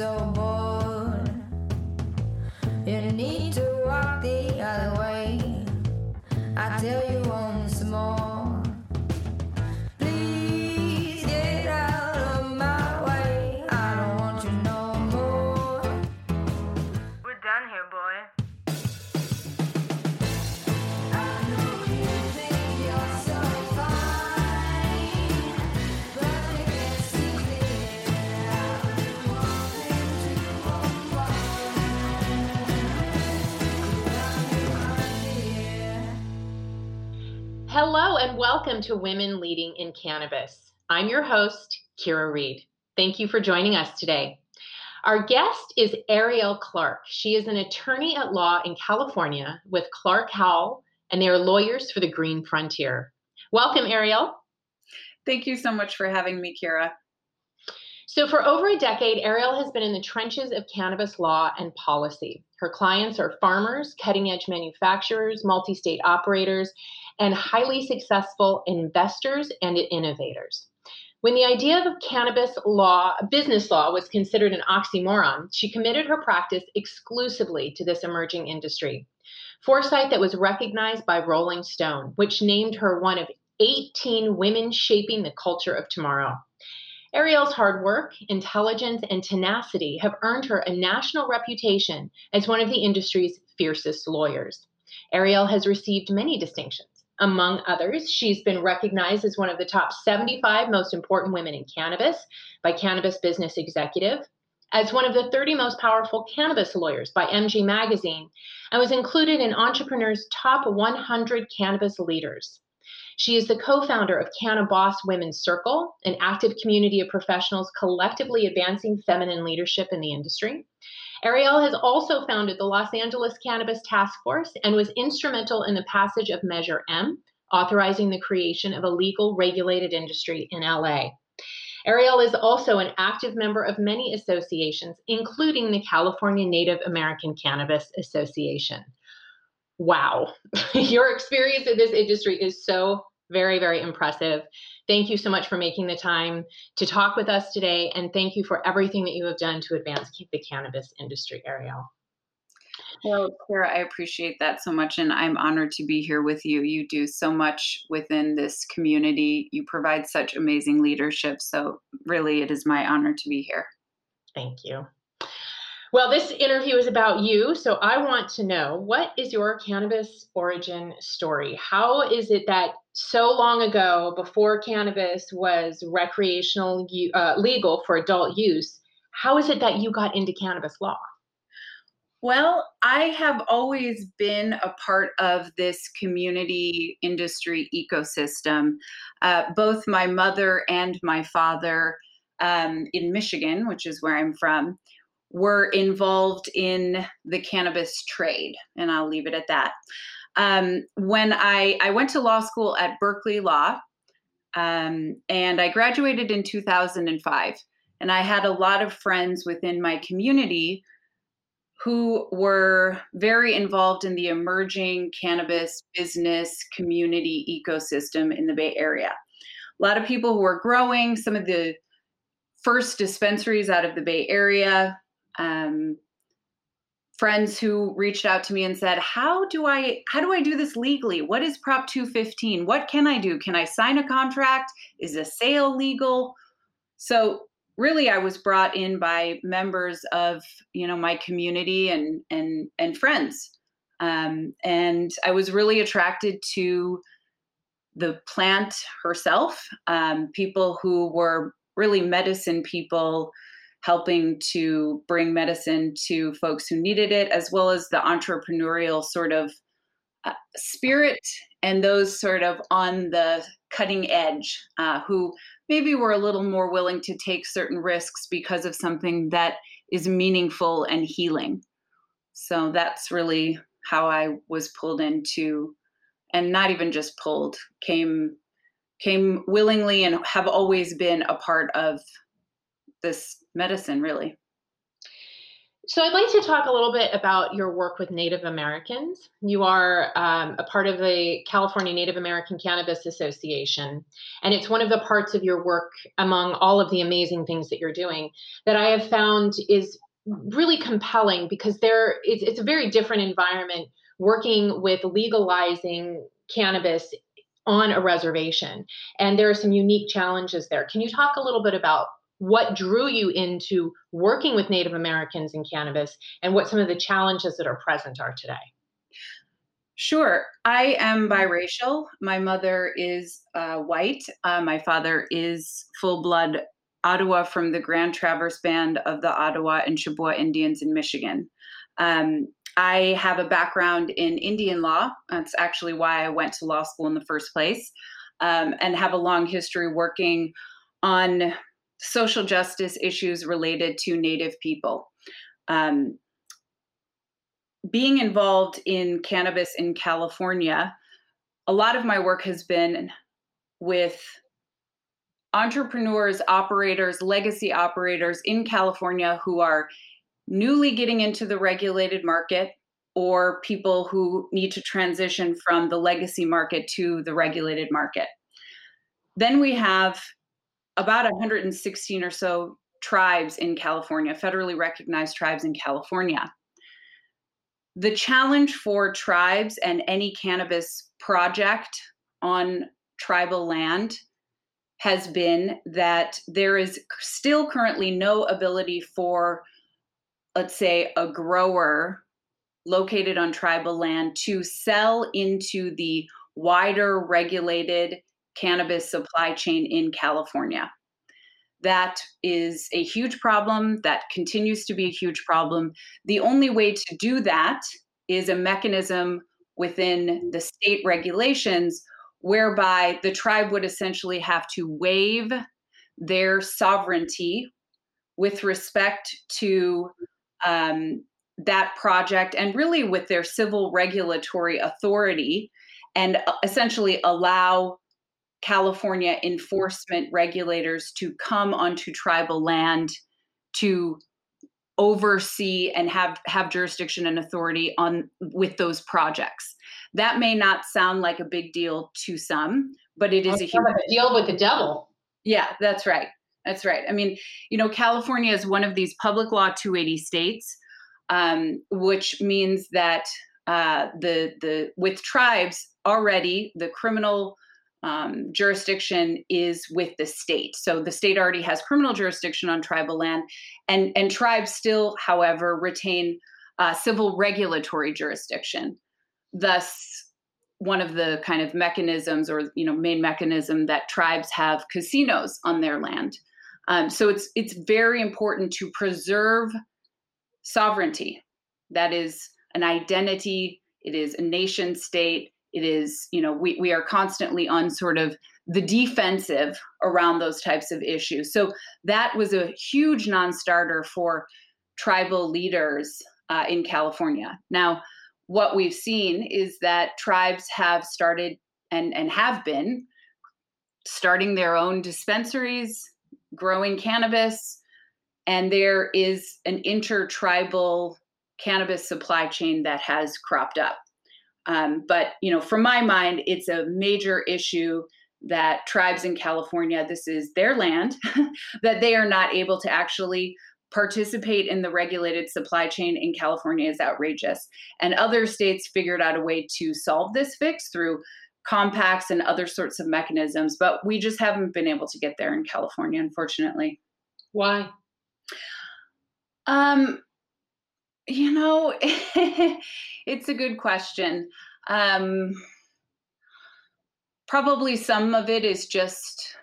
so bored. You need to walk the other way. I tell you and welcome to Women Leading in Cannabis. I'm your host, Kira Reed. Thank you for joining us today. Our guest is Ariel Clark. She is an attorney at law in California with Clark Howell, and they are lawyers for the Green Frontier. Welcome, Ariel. Thank you so much for having me, Kira. So, for over a decade, Ariel has been in the trenches of cannabis law and policy. Her clients are farmers, cutting edge manufacturers, multi state operators, and highly successful investors and innovators. When the idea of cannabis law, business law, was considered an oxymoron, she committed her practice exclusively to this emerging industry. Foresight that was recognized by Rolling Stone, which named her one of 18 women shaping the culture of tomorrow. Ariel's hard work, intelligence, and tenacity have earned her a national reputation as one of the industry's fiercest lawyers. Ariel has received many distinctions. Among others, she's been recognized as one of the top 75 most important women in cannabis by Cannabis Business Executive, as one of the 30 most powerful cannabis lawyers by MG Magazine, and was included in Entrepreneur's top 100 cannabis leaders. She is the co founder of Cannaboss Women's Circle, an active community of professionals collectively advancing feminine leadership in the industry. Ariel has also founded the Los Angeles Cannabis Task Force and was instrumental in the passage of Measure M, authorizing the creation of a legal regulated industry in LA. Ariel is also an active member of many associations, including the California Native American Cannabis Association. Wow, your experience in this industry is so very, very impressive. Thank you so much for making the time to talk with us today, and thank you for everything that you have done to advance the cannabis industry, Ariel. Well, Kira, I appreciate that so much, and I'm honored to be here with you. You do so much within this community. You provide such amazing leadership. So, really, it is my honor to be here. Thank you. Well, this interview is about you, so I want to know what is your cannabis origin story? How is it that so long ago, before cannabis was recreational, uh, legal for adult use, how is it that you got into cannabis law? Well, I have always been a part of this community industry ecosystem. Uh, both my mother and my father um, in Michigan, which is where I'm from, were involved in the cannabis trade, and I'll leave it at that. Um, when I, I went to law school at Berkeley Law, um, and I graduated in 2005, and I had a lot of friends within my community who were very involved in the emerging cannabis business community ecosystem in the Bay Area. A lot of people who were growing, some of the first dispensaries out of the Bay Area, um, friends who reached out to me and said how do i how do i do this legally? What is prop 215 what can i do? Can i sign a contract? Is a sale legal? So really i was brought in by members of you know my community and and and friends. Um, and i was really attracted to the plant herself. Um, people who were really medicine people helping to bring medicine to folks who needed it, as well as the entrepreneurial sort of uh, spirit and those sort of on the cutting edge uh, who maybe were a little more willing to take certain risks because of something that is meaningful and healing. So that's really how I was pulled into, and not even just pulled, came came willingly and have always been a part of this medicine, really. So, I'd like to talk a little bit about your work with Native Americans. You are um, a part of the California Native American Cannabis Association, and it's one of the parts of your work, among all of the amazing things that you're doing, that I have found is really compelling because there it's, it's a very different environment working with legalizing cannabis on a reservation, and there are some unique challenges there. Can you talk a little bit about what drew you into working with Native Americans in cannabis and what some of the challenges that are present are today. Sure. I am biracial. My mother is uh, white. Uh, my father is full blood Ottawa from the Grand Traverse Band of the Ottawa and Chippewa Indians in Michigan. Um, I have a background in Indian law. That's actually why I went to law school in the first place, um, and have a long history working on social justice issues related to Native people. Um, being involved in cannabis in California, a lot of my work has been with entrepreneurs, operators, legacy operators in California who are newly getting into the regulated market or people who need to transition from the legacy market to the regulated market. Then we have about 116 or so tribes in California, federally recognized tribes in California. The challenge for tribes and any cannabis project on tribal land has been that there is still currently no ability for, let's say, a grower located on tribal land to sell into the wider regulated cannabis supply chain in California. That is a huge problem. That continues to be a huge problem. The only way to do that is a mechanism within the state regulations whereby the tribe would essentially have to waive their sovereignty with respect to um, that project and really with their civil regulatory authority and uh, essentially allow California enforcement regulators to come onto tribal land to oversee and have have jurisdiction and authority on with those projects. That may not sound like a big deal to some, but it is a huge deal with the devil. Yeah, that's right. That's right. I mean, you know, California is one of these public law 280 states, um, which means that uh, the the with tribes already the criminal um, jurisdiction is with the state. So the state already has criminal jurisdiction on tribal land, and and tribes still, however, retain uh, civil regulatory jurisdiction. Thus, one of the kind of mechanisms, or you know, main mechanism that tribes have casinos on their land. Um, so it's it's very important to preserve sovereignty. That is an identity. It is a nation state it is you know we, we are constantly on sort of the defensive around those types of issues. So that was a huge non-starter for tribal leaders uh, in california. Now what we've seen is that tribes have started and and have been starting their own dispensaries growing cannabis and there is an intertribal cannabis supply chain that has cropped up um, but you know, from my mind, it's a major issue that tribes in California, this is their land, that they are not able to actually participate in the regulated supply chain in California is outrageous. And other states figured out a way to solve this fix through compacts and other sorts of mechanisms, but we just haven't been able to get there in California, unfortunately. Why? Um, you know, it's a good question. Um, probably some of it is just,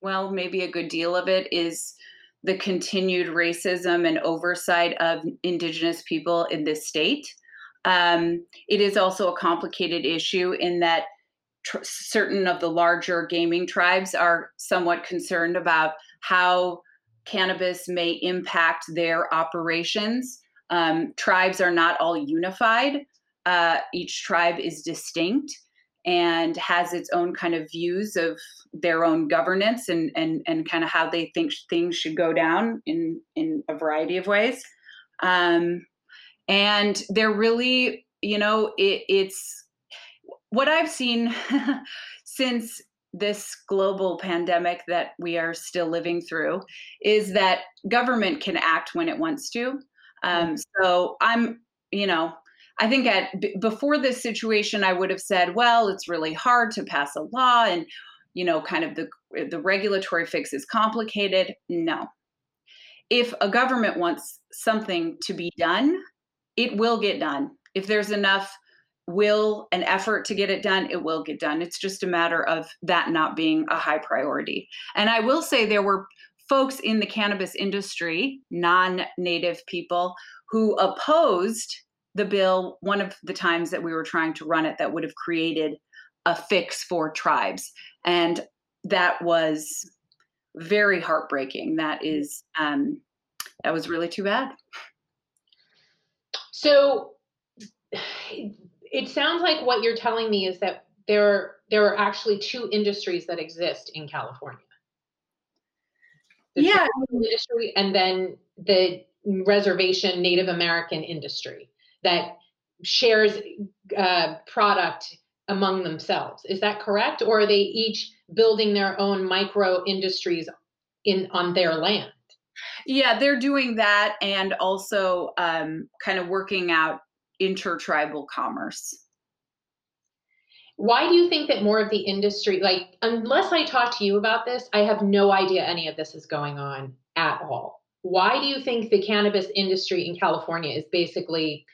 well, maybe a good deal of it is the continued racism and oversight of Indigenous people in this state. Um, it is also a complicated issue in that tr- certain of the larger gaming tribes are somewhat concerned about how cannabis may impact their operations. Um, tribes are not all unified. Uh, each tribe is distinct and has its own kind of views of their own governance and and and kind of how they think things should go down in in a variety of ways. Um, and they're really, you know, it, it's what I've seen since this global pandemic that we are still living through is that government can act when it wants to. Um, so I'm, you know, I think at b- before this situation, I would have said, well, it's really hard to pass a law, and you know, kind of the the regulatory fix is complicated. No, if a government wants something to be done, it will get done. If there's enough will and effort to get it done, it will get done. It's just a matter of that not being a high priority. And I will say there were folks in the cannabis industry, non native people, who opposed the bill one of the times that we were trying to run it that would have created a fix for tribes. And that was very heartbreaking. That is, um, that was really too bad. So it sounds like what you're telling me is that there there are actually two industries that exist in California. The yeah, industry and then the reservation Native American industry that shares uh, product among themselves. Is that correct, or are they each building their own micro industries in on their land? Yeah, they're doing that, and also um, kind of working out intertribal commerce. Why do you think that more of the industry, like, unless I talk to you about this, I have no idea any of this is going on at all? Why do you think the cannabis industry in California is basically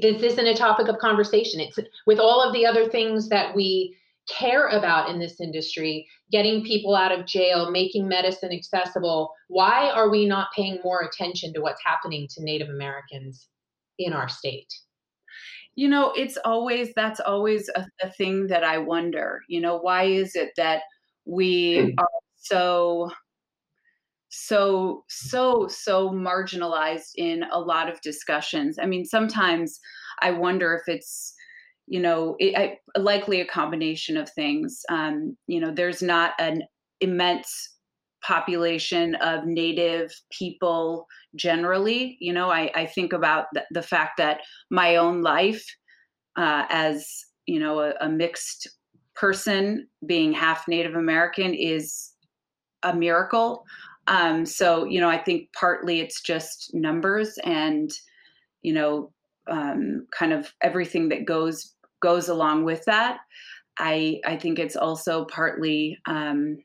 this isn't a topic of conversation? It's with all of the other things that we care about in this industry, getting people out of jail, making medicine accessible. Why are we not paying more attention to what's happening to Native Americans in our state? You know, it's always that's always a, a thing that I wonder. You know, why is it that we mm. are so so so so marginalized in a lot of discussions i mean sometimes i wonder if it's you know it, I, likely a combination of things um, you know there's not an immense population of native people generally you know i, I think about the, the fact that my own life uh, as you know a, a mixed person being half native american is a miracle. Um, so you know i think partly it's just numbers and you know um, kind of everything that goes goes along with that. I i think it's also partly um,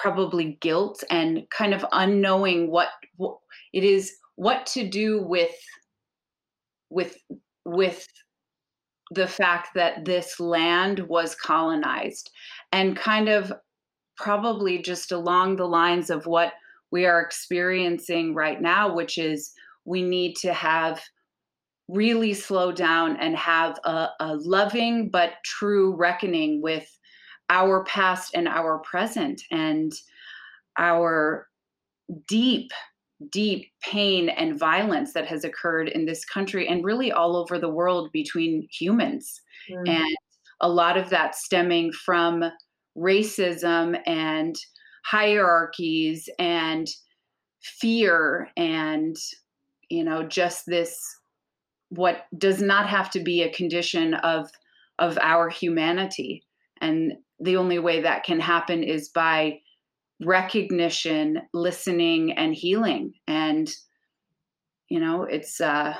probably guilt and kind of unknowing what, what it is what to do with with with the fact that this land was colonized and kind of probably just along the lines of what we are experiencing right now which is we need to have really slow down and have a, a loving but true reckoning with our past and our present and our deep deep pain and violence that has occurred in this country and really all over the world between humans mm. and a lot of that stemming from racism and hierarchies and fear and you know just this what does not have to be a condition of of our humanity and the only way that can happen is by recognition listening and healing. And you know it's uh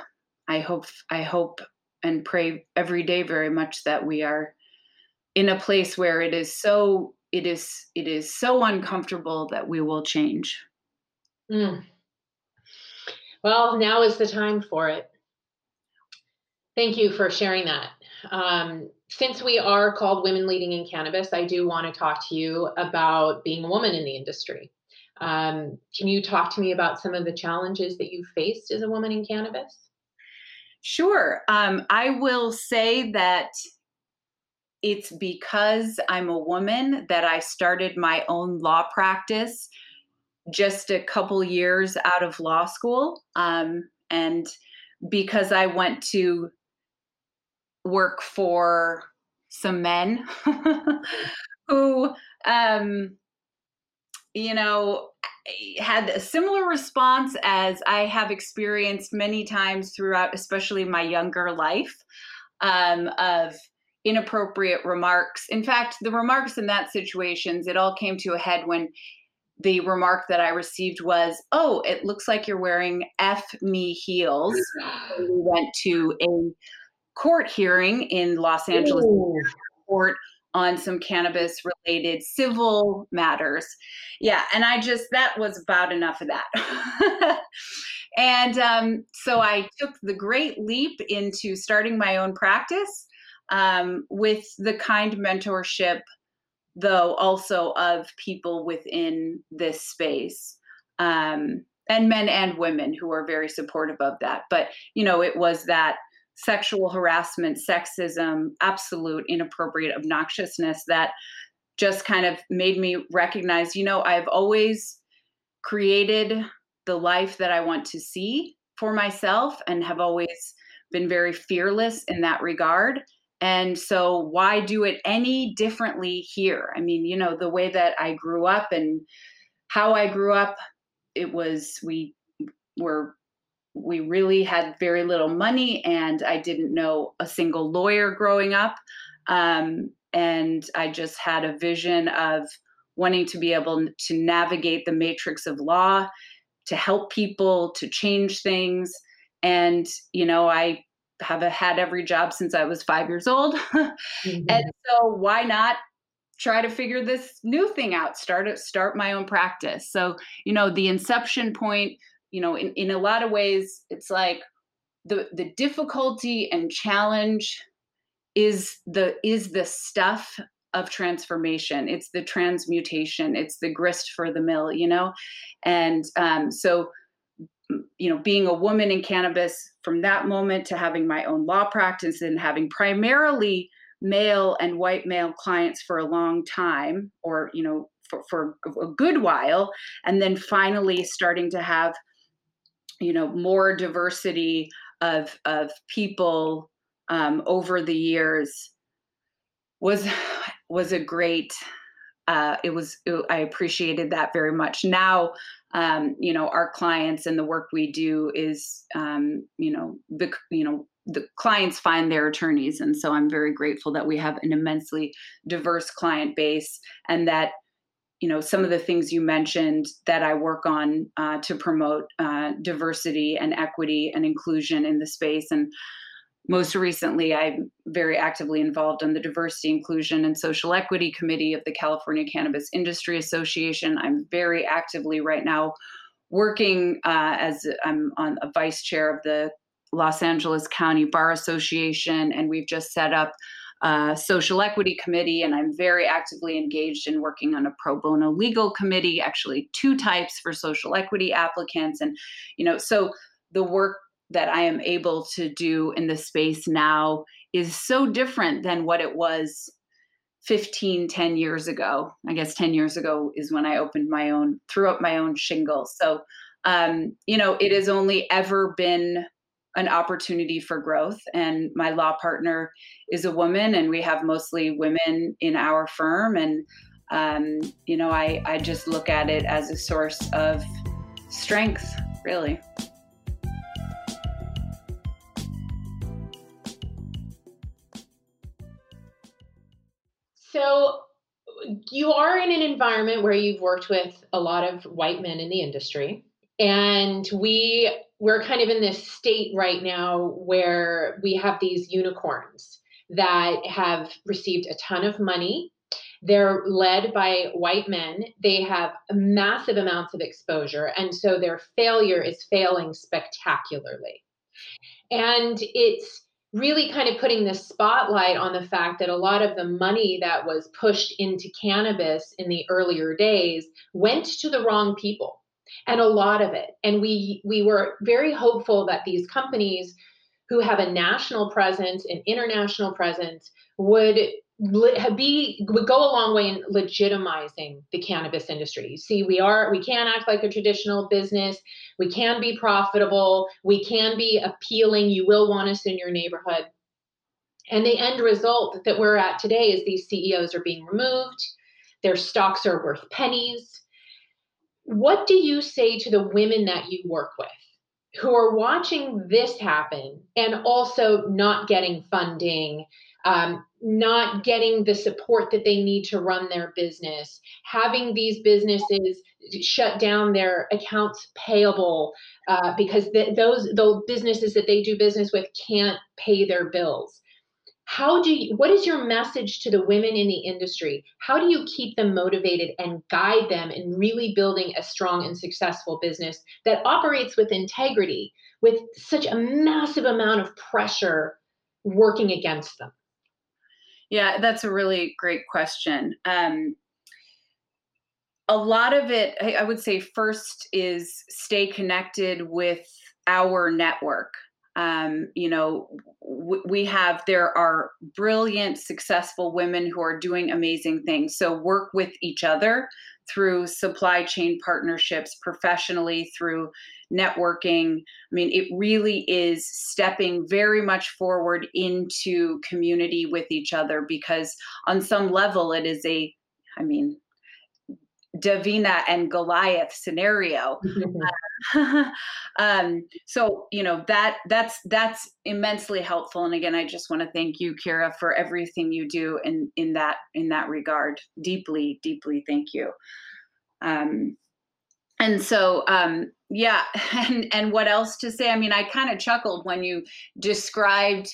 i hope i hope and pray every day very much that we are in a place where it is so it is it is so uncomfortable that we will change. Mm. well now is the time for it. Thank you for sharing that. Um, since we are called Women Leading in Cannabis, I do want to talk to you about being a woman in the industry. Um, can you talk to me about some of the challenges that you faced as a woman in cannabis? Sure. Um, I will say that it's because I'm a woman that I started my own law practice just a couple years out of law school. Um, and because I went to work for some men who um you know had a similar response as I have experienced many times throughout, especially my younger life, um, of inappropriate remarks. In fact, the remarks in that situations, it all came to a head when the remark that I received was, "Oh, it looks like you're wearing F me heels." we went to a court hearing in Los Angeles court on some cannabis related civil matters. Yeah, and I just that was about enough of that. and um, so I took the great leap into starting my own practice um, with the kind mentorship, though also of people within this space. Um, and men and women who are very supportive of that. But, you know, it was that sexual harassment, sexism, absolute inappropriate obnoxiousness that just kind of made me recognize, you know, I've always created the life that I want to see for myself and have always been very fearless in that regard. And so, why do it any differently here? I mean, you know, the way that I grew up and how I grew up, it was we were we really had very little money and i didn't know a single lawyer growing up um, and i just had a vision of wanting to be able to navigate the matrix of law to help people to change things and you know i have had every job since i was five years old mm-hmm. and so why not try to figure this new thing out start it start my own practice so you know the inception point you know in, in a lot of ways it's like the the difficulty and challenge is the is the stuff of transformation. It's the transmutation. It's the grist for the mill you know? And um, so you know being a woman in cannabis from that moment to having my own law practice and having primarily male and white male clients for a long time or you know for, for a good while and then finally starting to have you know more diversity of of people um, over the years was was a great uh, it was it, i appreciated that very much. Now um, you know our clients and the work we do is um, you know the you know the clients find their attorneys and so i'm very grateful that we have an immensely diverse client base and that you know some of the things you mentioned that I work on uh, to promote uh, diversity and equity and inclusion in the space. And most recently, I'm very actively involved in the Diversity, Inclusion, and Social Equity Committee of the California Cannabis Industry Association. I'm very actively right now working uh, as I'm on a vice chair of the Los Angeles County Bar Association, and we've just set up uh, social equity committee, and I'm very actively engaged in working on a pro bono legal committee, actually, two types for social equity applicants. And, you know, so the work that I am able to do in the space now is so different than what it was 15 10 years ago i guess 10 years ago is when i opened my own threw up my own shingle so um, you know it has only ever been an opportunity for growth. And my law partner is a woman, and we have mostly women in our firm. And, um, you know, I, I just look at it as a source of strength, really. So, you are in an environment where you've worked with a lot of white men in the industry, and we we're kind of in this state right now where we have these unicorns that have received a ton of money. They're led by white men. They have massive amounts of exposure. And so their failure is failing spectacularly. And it's really kind of putting the spotlight on the fact that a lot of the money that was pushed into cannabis in the earlier days went to the wrong people and a lot of it. And we we were very hopeful that these companies who have a national presence and international presence would be would go a long way in legitimizing the cannabis industry. See, we are we can act like a traditional business. We can be profitable. We can be appealing. You will want us in your neighborhood. And the end result that we're at today is these CEOs are being removed. Their stocks are worth pennies what do you say to the women that you work with who are watching this happen and also not getting funding um, not getting the support that they need to run their business, having these businesses shut down their accounts payable uh, because the, those those businesses that they do business with can't pay their bills. How do you, what is your message to the women in the industry? How do you keep them motivated and guide them in really building a strong and successful business that operates with integrity, with such a massive amount of pressure working against them? Yeah, that's a really great question. Um, a lot of it, I would say, first is stay connected with our network. Um, you know, we have, there are brilliant, successful women who are doing amazing things. So work with each other through supply chain partnerships, professionally through networking. I mean, it really is stepping very much forward into community with each other because, on some level, it is a, I mean, Davina and Goliath scenario. um, so you know that that's that's immensely helpful. And again, I just want to thank you, Kira, for everything you do in in that in that regard. Deeply, deeply, thank you. Um, and so um, yeah and and what else to say i mean i kind of chuckled when you described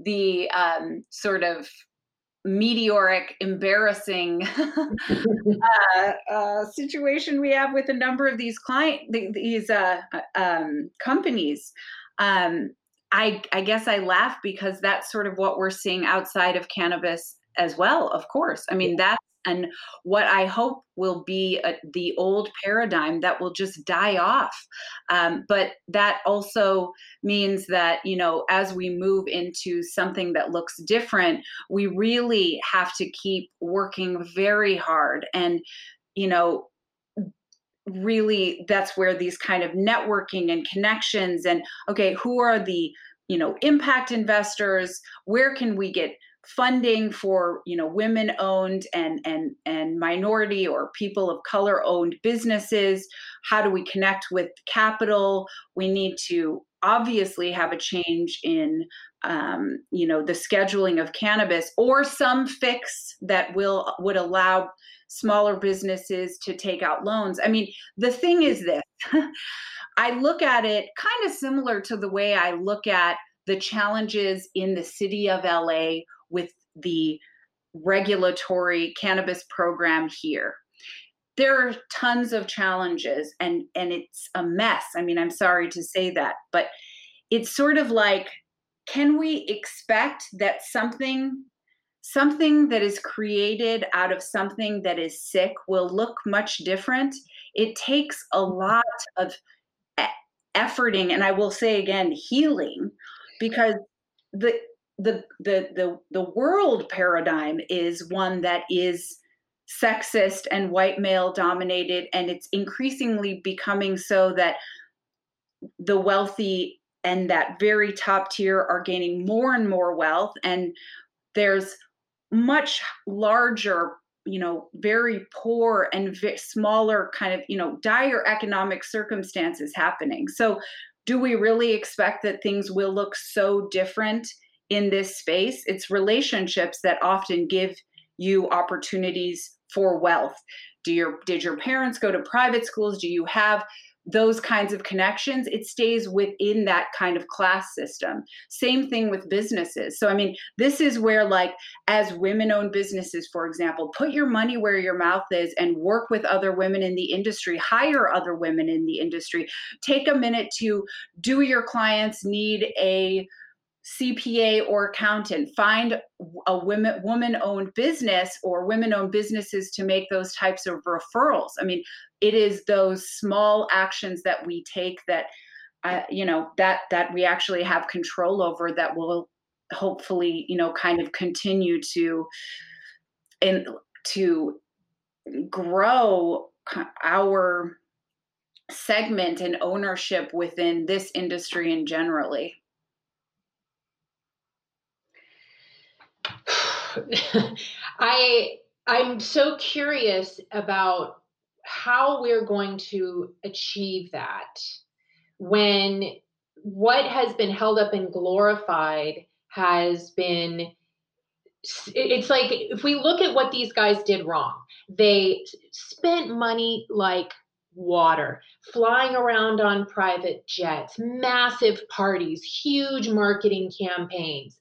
the um, sort of meteoric embarrassing uh, uh, situation we have with a number of these client these uh, um, companies. Um, I, I guess i laugh because that's sort of what we're seeing outside of cannabis as well of course. I mean that's and what I hope will be a, the old paradigm that will just die off. Um, but that also means that, you know, as we move into something that looks different, we really have to keep working very hard. And, you know, really that's where these kind of networking and connections and okay who are the you know impact investors where can we get funding for you know women owned and and and minority or people of color owned businesses. How do we connect with capital? We need to obviously have a change in um, you know the scheduling of cannabis or some fix that will would allow smaller businesses to take out loans. I mean the thing is this i look at it kind of similar to the way i look at the challenges in the city of la with the regulatory cannabis program here. There are tons of challenges and and it's a mess. I mean i'm sorry to say that but it's sort of like can we expect that something something that is created out of something that is sick will look much different? It takes a lot of efforting and i will say again healing because the the the the the world paradigm is one that is sexist and white male dominated and it's increasingly becoming so that the wealthy and that very top tier are gaining more and more wealth and there's much larger you know very poor and v- smaller kind of you know dire economic circumstances happening. So do we really expect that things will look so different in this space. It's relationships that often give you opportunities for wealth. Do your did your parents go to private schools? Do you have those kinds of connections, it stays within that kind of class system. Same thing with businesses. So, I mean, this is where, like, as women owned businesses, for example, put your money where your mouth is and work with other women in the industry, hire other women in the industry. Take a minute to do your clients need a CPA or accountant. Find a women woman owned business or women owned businesses to make those types of referrals. I mean, it is those small actions that we take that uh, you know that that we actually have control over that will hopefully you know kind of continue to and to grow our segment and ownership within this industry and generally I I'm so curious about how we're going to achieve that. When what has been held up and glorified has been it's like if we look at what these guys did wrong they spent money like water flying around on private jets massive parties huge marketing campaigns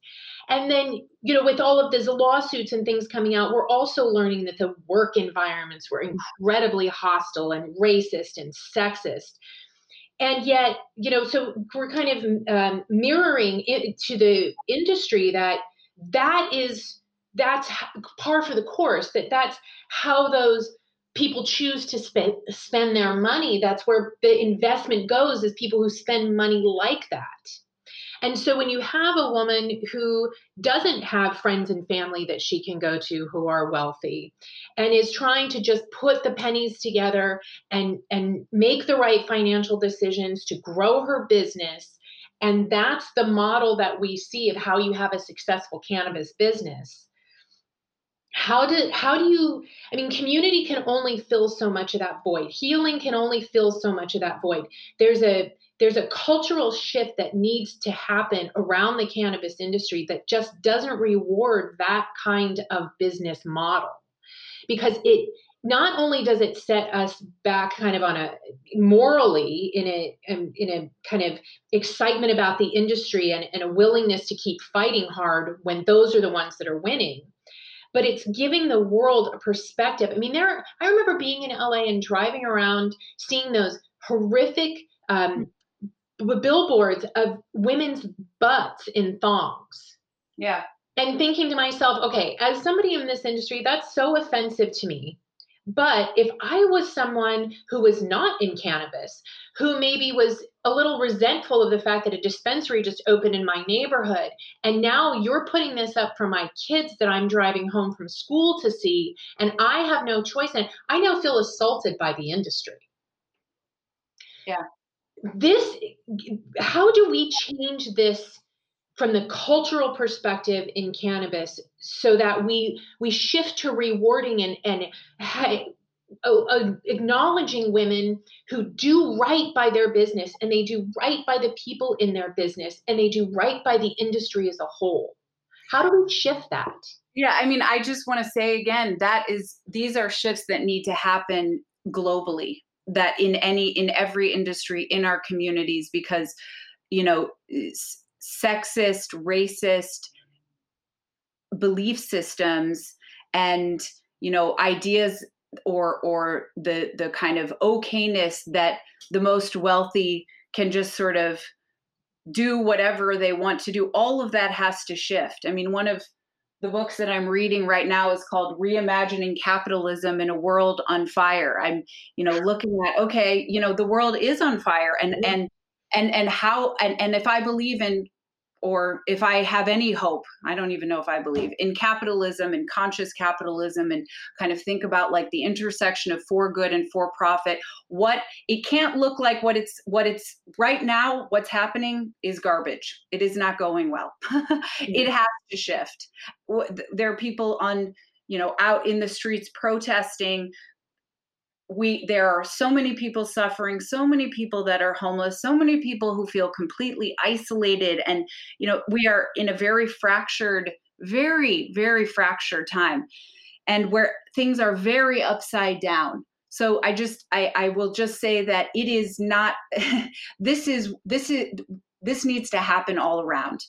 and then, you know, with all of these lawsuits and things coming out, we're also learning that the work environments were incredibly hostile and racist and sexist. And yet, you know, so we're kind of um, mirroring it to the industry that that is that's par for the course. That that's how those people choose to spend spend their money. That's where the investment goes is people who spend money like that. And so when you have a woman who doesn't have friends and family that she can go to who are wealthy and is trying to just put the pennies together and and make the right financial decisions to grow her business and that's the model that we see of how you have a successful cannabis business how do how do you i mean community can only fill so much of that void. Healing can only fill so much of that void. There's a there's a cultural shift that needs to happen around the cannabis industry that just doesn't reward that kind of business model. Because it not only does it set us back kind of on a morally in a in a kind of excitement about the industry and, and a willingness to keep fighting hard when those are the ones that are winning but it's giving the world a perspective. I mean there i remember being in la and driving around seeing those horrific um, billboards of women's butts in thongs. Yeah. And thinking to myself, okay, as somebody in this industry, that's so offensive to me. But if I was someone who was not in cannabis, who maybe was a little resentful of the fact that a dispensary just opened in my neighborhood, and now you're putting this up for my kids that I'm driving home from school to see, and I have no choice, and I now feel assaulted by the industry. Yeah this how do we change this from the cultural perspective in cannabis so that we we shift to rewarding and and acknowledging women who do right by their business and they do right by the people in their business and they do right by the industry as a whole? How do we shift that? Yeah i mean i just want to say again that is these are shifts that need to happen globally that in any in every industry in our communities because you know sexist racist belief systems and you know ideas or or the the kind of okayness that the most wealthy can just sort of do whatever they want to do all of that has to shift. I mean one of the books that I'm reading right now is called Reimagining Capitalism in a World on Fire. I'm, you know, looking at okay, you know, the world is on fire and mm-hmm. and and and how and and if I believe in or if I have any hope, I don't even know if I believe in capitalism and conscious capitalism and kind of think about like the intersection of for good and for profit. What it can't look like what it's what it's right now, what's happening is garbage. It is not going well. it mm-hmm. has to shift. There are people on, you know, out in the streets protesting we there are so many people suffering so many people that are homeless so many people who feel completely isolated and you know we are in a very fractured very very fractured time and where things are very upside down. So i just i i will just say that it is not this is this is this needs to happen all around.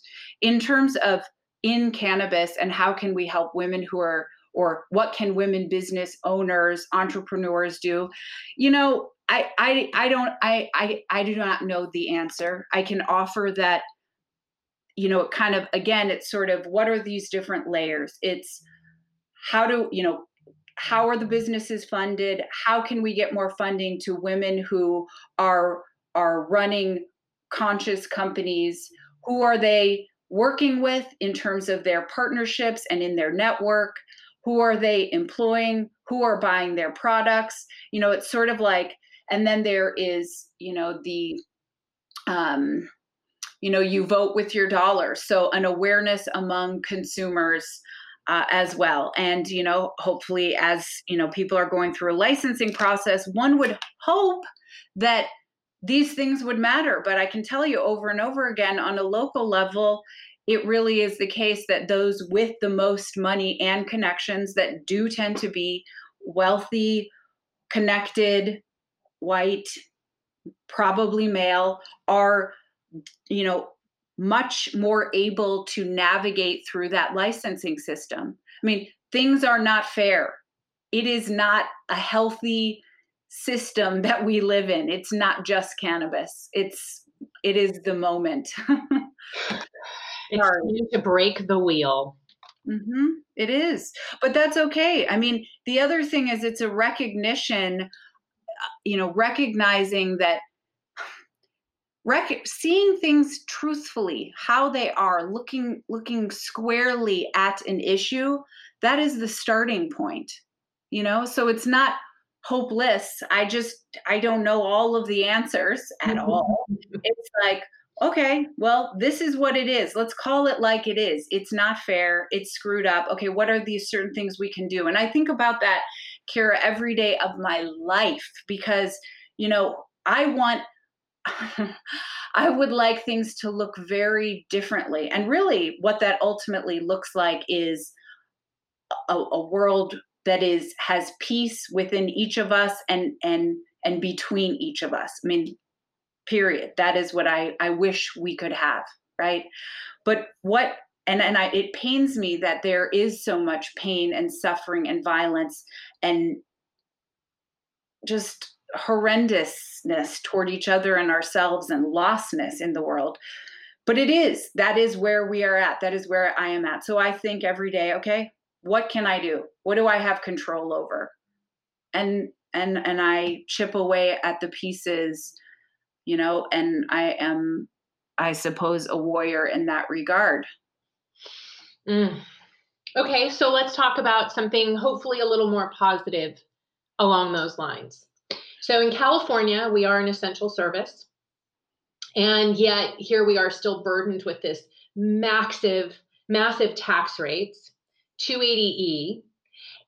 In terms of in cannabis and how can we help women who are or what can women business owners entrepreneurs do? You know i i, I don't I, I i do not know the answer. I can offer that you know kind of again it's sort of what are these different layers? It's how do you know how are the businesses funded? How can we get more funding to women who are are running conscious companies? Who are they working with in terms of their partnerships and in their network who are they employing who are buying their products you know it's sort of like and then there is you know the um you know you vote with your dollar so an awareness among consumers uh, as well. And, you know, hopefully, as, you know, people are going through a licensing process, one would hope that these things would matter. But I can tell you over and over again on a local level, it really is the case that those with the most money and connections that do tend to be wealthy, connected, white, probably male, are, you know, much more able to navigate through that licensing system. I mean, things are not fair. It is not a healthy system that we live in. It's not just cannabis. It's it is the moment. it's to break the wheel. Mm-hmm. It is, but that's okay. I mean, the other thing is it's a recognition, uh, you know, recognizing that rec- seeing things truthfully how they are looking looking squarely at an issue that is the starting point you know so it's not hopeless i just i don't know all of the answers at mm-hmm. all it's like okay well this is what it is. Let's call it like it is. It's not fair. It's screwed up. Okay what are these certain things we can do? And i think about that Kira every day of my life because you know i want I would like things to look very differently. And really, what that ultimately looks like is a, a, world that is has peace within each of us and and and between each of us. I mean, period. That is what I I wish we could have, right? But what and and I, it pains me that there is so much pain and suffering and violence and just horrendousness toward each other and ourselves and lostness in the world. But it is, that is where we are at. That is where I am at. So I think every day, okay, what can I do? What do I have control over? And and and I chip away at the pieces, you know, and I am I suppose a warrior in that regard. Mm. Okay, so let's talk about something hopefully a little more positive along those lines. So in California, we are an essential service. And yet here we are still burdened with this massive, massive tax rates, 280E,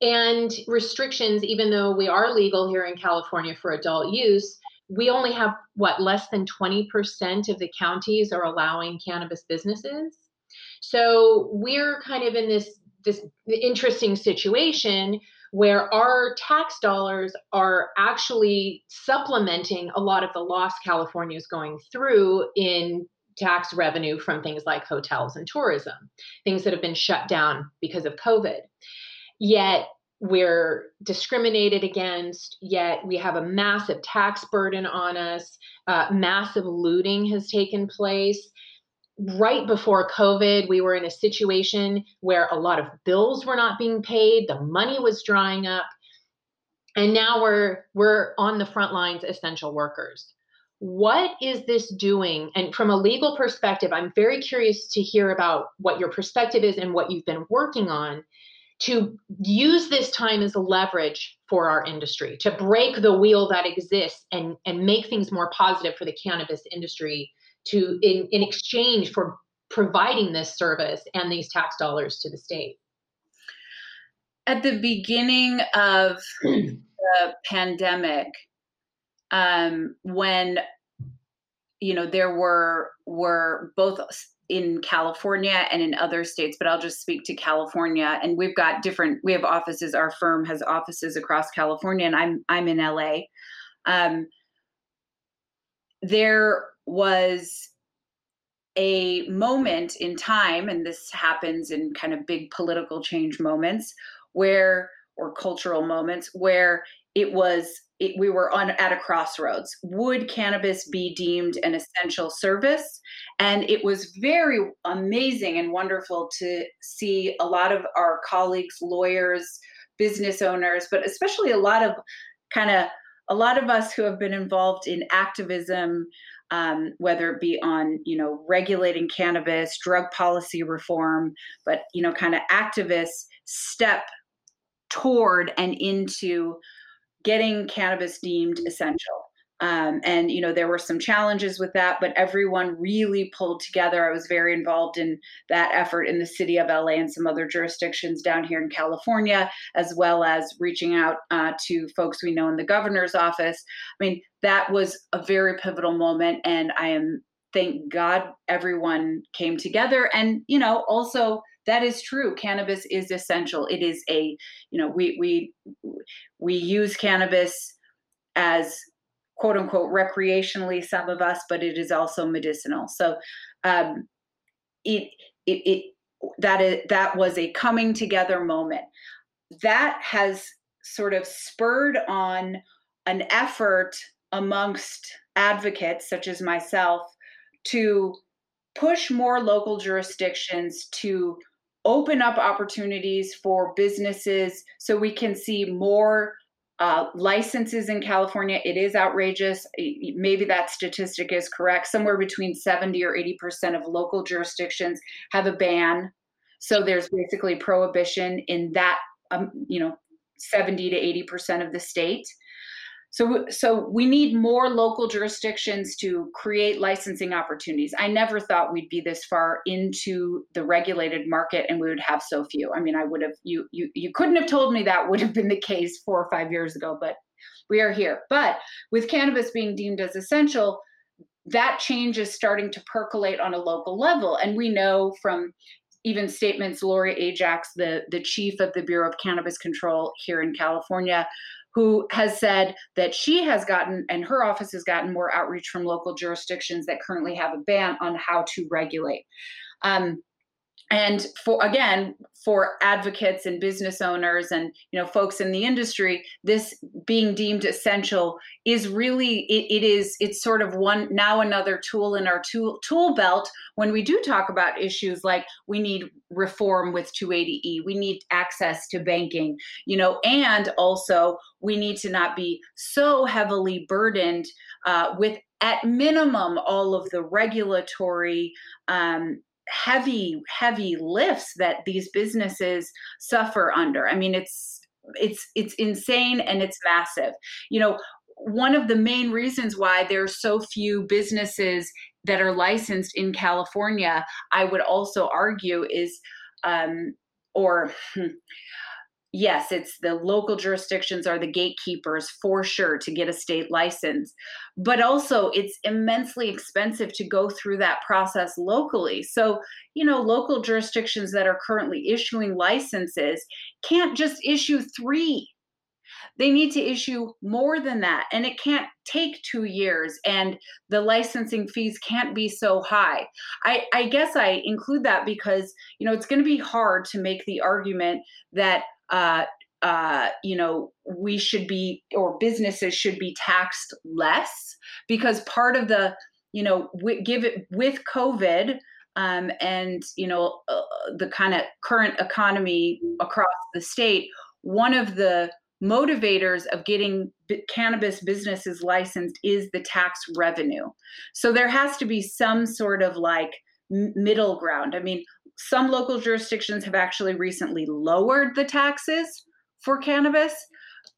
and restrictions, even though we are legal here in California for adult use, we only have what less than 20% of the counties are allowing cannabis businesses. So we're kind of in this this interesting situation where our tax dollars are actually supplementing a lot of the loss California is going through in tax revenue from things like hotels and tourism, things that have been shut down because of COVID. Yet we're discriminated against, yet we have a massive tax burden on us, uh, massive looting has taken place right before COVID, we were in a situation where a lot of bills were not being paid, the money was drying up, and now we're we're on the front lines essential workers. What is this doing? And from a legal perspective, I'm very curious to hear about what your perspective is and what you've been working on to use this time as a leverage for our industry, to break the wheel that exists and, and make things more positive for the cannabis industry to in, in exchange for providing this service and these tax dollars to the state? At the beginning of the pandemic, um, when you know there were were both in California and in other states, but I'll just speak to California. And we've got different. We have offices. Our firm has offices across California, and I'm I'm in LA. Um, there was a moment in time, and this happens in kind of big political change moments, where or cultural moments where it was it, we were on at a crossroads. Would cannabis be deemed an essential service? And it was very amazing and wonderful to see a lot of our colleagues, lawyers, business owners, but especially a lot of kind of a lot of us who have been involved in activism um, whether it be on you know regulating cannabis drug policy reform but you know kind of activists step toward and into getting cannabis deemed essential Um, and you know there were some challenges with that, but everyone really pulled together. I was very involved in that effort in the city of LA and some other jurisdictions down here in California, as well as reaching out uh, to folks we know in the governor's office. I mean, that was a very pivotal moment, and I am thank God everyone came together. And you know, also that is true. Cannabis is essential. It is a you know we we we use cannabis as quote unquote recreationally some of us but it is also medicinal so um, it, it it that is that was a coming together moment that has sort of spurred on an effort amongst advocates such as myself to push more local jurisdictions to open up opportunities for businesses so we can see more uh, licenses in California, it is outrageous. Maybe that statistic is correct. Somewhere between 70 or 80% of local jurisdictions have a ban. So there's basically prohibition in that, um, you know, 70 to 80% of the state. So, so we need more local jurisdictions to create licensing opportunities. I never thought we'd be this far into the regulated market and we would have so few. I mean, I would have you you you couldn't have told me that would have been the case four or five years ago, but we are here. But with cannabis being deemed as essential, that change is starting to percolate on a local level, and we know from even statements Lori Ajax, the, the chief of the Bureau of Cannabis Control here in California, who has said that she has gotten and her office has gotten more outreach from local jurisdictions that currently have a ban on how to regulate. Um, and for again for advocates and business owners and you know folks in the industry this being deemed essential is really it, it is it's sort of one now another tool in our tool tool belt when we do talk about issues like we need reform with 280e we need access to banking you know and also we need to not be so heavily burdened uh, with at minimum all of the regulatory um, heavy heavy lifts that these businesses suffer under. I mean it's it's it's insane and it's massive. You know one of the main reasons why there's so few businesses that are licensed in california i would also argue is um or hmm, yes, it's the local jurisdictions are the gatekeepers for sure to get a state license, but also it's immensely expensive to go through that process locally. So, you know, local jurisdictions that are currently issuing licenses can't just issue three. They need to issue more than that, and it can't take two years, and the licensing fees can't be so high. I, I guess I include that because, you know, it's going to be hard to make the argument that uh, uh, you know, we should be, or businesses should be taxed less because part of the, you know, w- give it with COVID um, and, you know, uh, the kind of current economy across the state, one of the motivators of getting b- cannabis businesses licensed is the tax revenue. So there has to be some sort of like middle ground. I mean, some local jurisdictions have actually recently lowered the taxes for cannabis.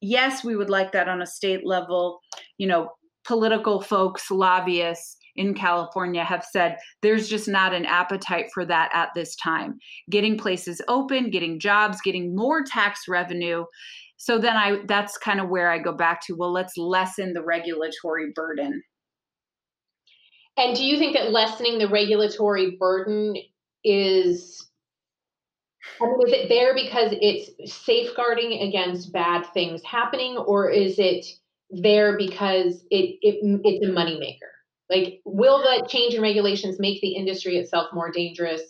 Yes, we would like that on a state level. You know, political folks, lobbyists in California have said there's just not an appetite for that at this time. Getting places open, getting jobs, getting more tax revenue. So then I that's kind of where I go back to, well, let's lessen the regulatory burden. And do you think that lessening the regulatory burden is I mean, is it there because it's safeguarding against bad things happening, or is it there because it, it it's a moneymaker? Like, will the change in regulations make the industry itself more dangerous,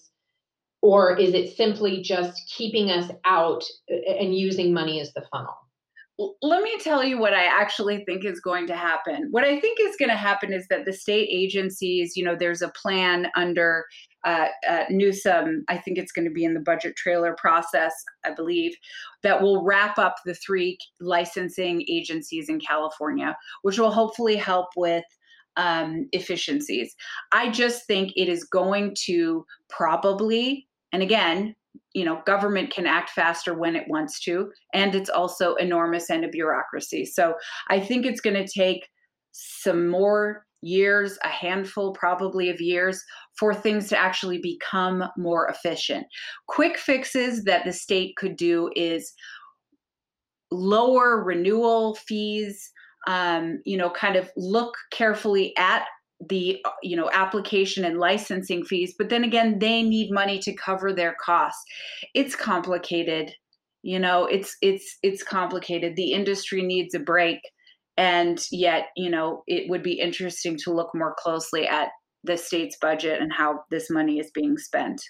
or is it simply just keeping us out and using money as the funnel? let me tell you what I actually think is going to happen. What I think is going to happen is that the state agencies, you know, there's a plan under uh, uh, Newsom, I think it's going to be in the budget trailer process, I believe, that will wrap up the three licensing agencies in California, which will hopefully help with um, efficiencies. I just think it is going to probably, and again, you know government can act faster when it wants to and it's also enormous and a bureaucracy so i think it's going to take some more years, a handful probably of years, for things to actually become more efficient. Quick fixes that the state could do is lower renewal fees, um, you know, kind of look carefully at the you know application and licensing fees but then again they need money to cover their costs. It's complicated you know it's it's it's complicated. The industry needs a break and yet you know it would be interesting to look more closely at the state's budget and how this money is being spent.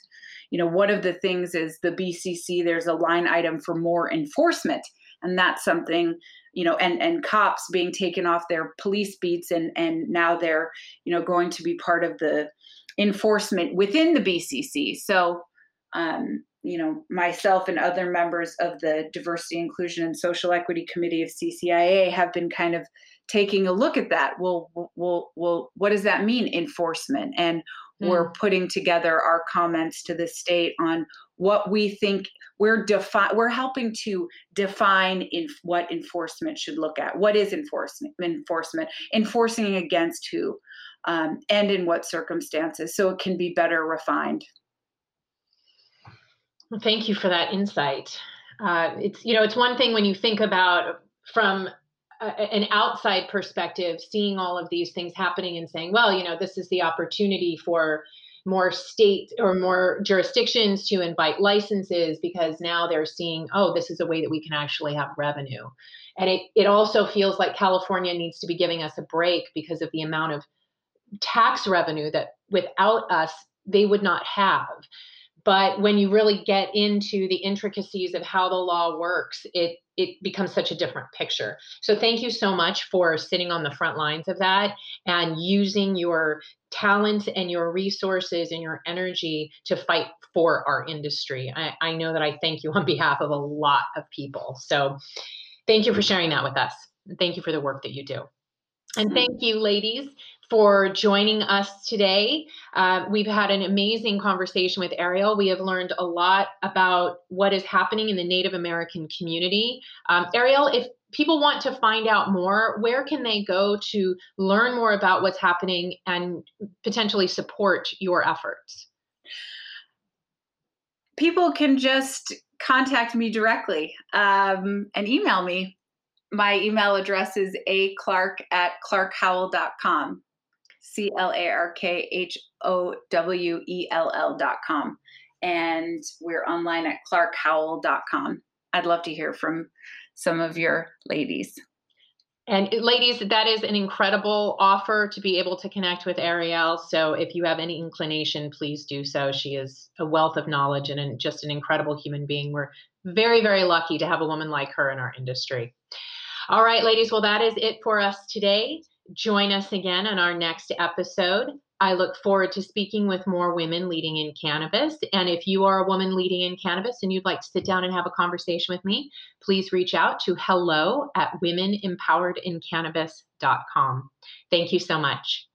You know one of the things is the bcc there's a line item for more enforcement. And that's something you know and and cops being taken off their police beats and and now they're you know going to be part of the enforcement within the bcc so um, you know, myself and other members of the Diversity, Inclusion, and Social Equity Committee of CCIA have been kind of taking a look at that. Well, well, well, what does that mean, enforcement? And mm. we're putting together our comments to the state on what we think we're define. We're helping to define in what enforcement should look at. What is enforcement? Enforcement, enforcing against who, um, and in what circumstances, so it can be better refined. Thank you for that insight. Uh, it's you know it's one thing when you think about from a, an outside perspective, seeing all of these things happening and saying, well, you know, this is the opportunity for more state or more jurisdictions to invite licenses because now they're seeing, oh, this is a way that we can actually have revenue. And it, it also feels like California needs to be giving us a break because of the amount of tax revenue that without us, they would not have. But when you really get into the intricacies of how the law works, it it becomes such a different picture. So thank you so much for sitting on the front lines of that and using your talent and your resources and your energy to fight for our industry. I, I know that I thank you on behalf of a lot of people. So thank you for sharing that with us. Thank you for the work that you do. And thank you, ladies for joining us today. Uh, we've had an amazing conversation with Ariel. We have learned a lot about what is happening in the Native American community. Um, Ariel, if people want to find out more, where can they go to learn more about what's happening and potentially support your efforts? People can just contact me directly um, and email me. My email address is a clark at clarkhowell.com. C L A R K H O W E L L dot com. And we're online at clarkhowell.com. I'd love to hear from some of your ladies. And uh, ladies, that is an incredible offer to be able to connect with Ariel. So if you have any inclination, please do so. She is a wealth of knowledge and just an incredible human being. We're very, very lucky to have a woman like her in our industry. All right, ladies, well, that is it for us today. Join us again on our next episode. I look forward to speaking with more women leading in cannabis. And if you are a woman leading in cannabis and you'd like to sit down and have a conversation with me, please reach out to hello at womenempoweredInCannabis.com. Thank you so much.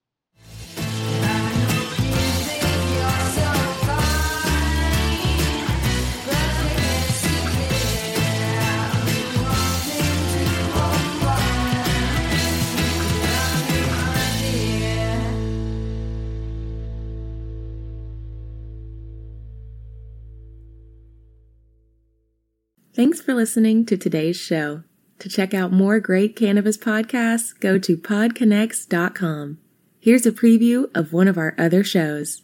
Thanks for listening to today's show. To check out more great cannabis podcasts, go to podconnects.com. Here's a preview of one of our other shows.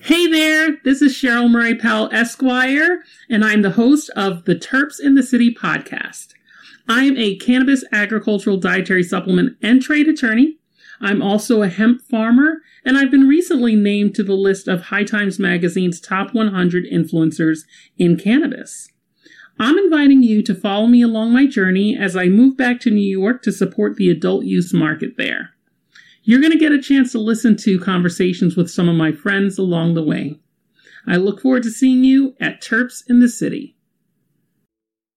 Hey there, this is Cheryl Murray Powell Esquire, and I'm the host of the Terps in the City podcast. I'm a cannabis agricultural dietary supplement and trade attorney. I'm also a hemp farmer, and I've been recently named to the list of High Times Magazine's top 100 influencers in cannabis. I'm inviting you to follow me along my journey as I move back to New York to support the adult use market there. You're going to get a chance to listen to conversations with some of my friends along the way. I look forward to seeing you at Terps in the City.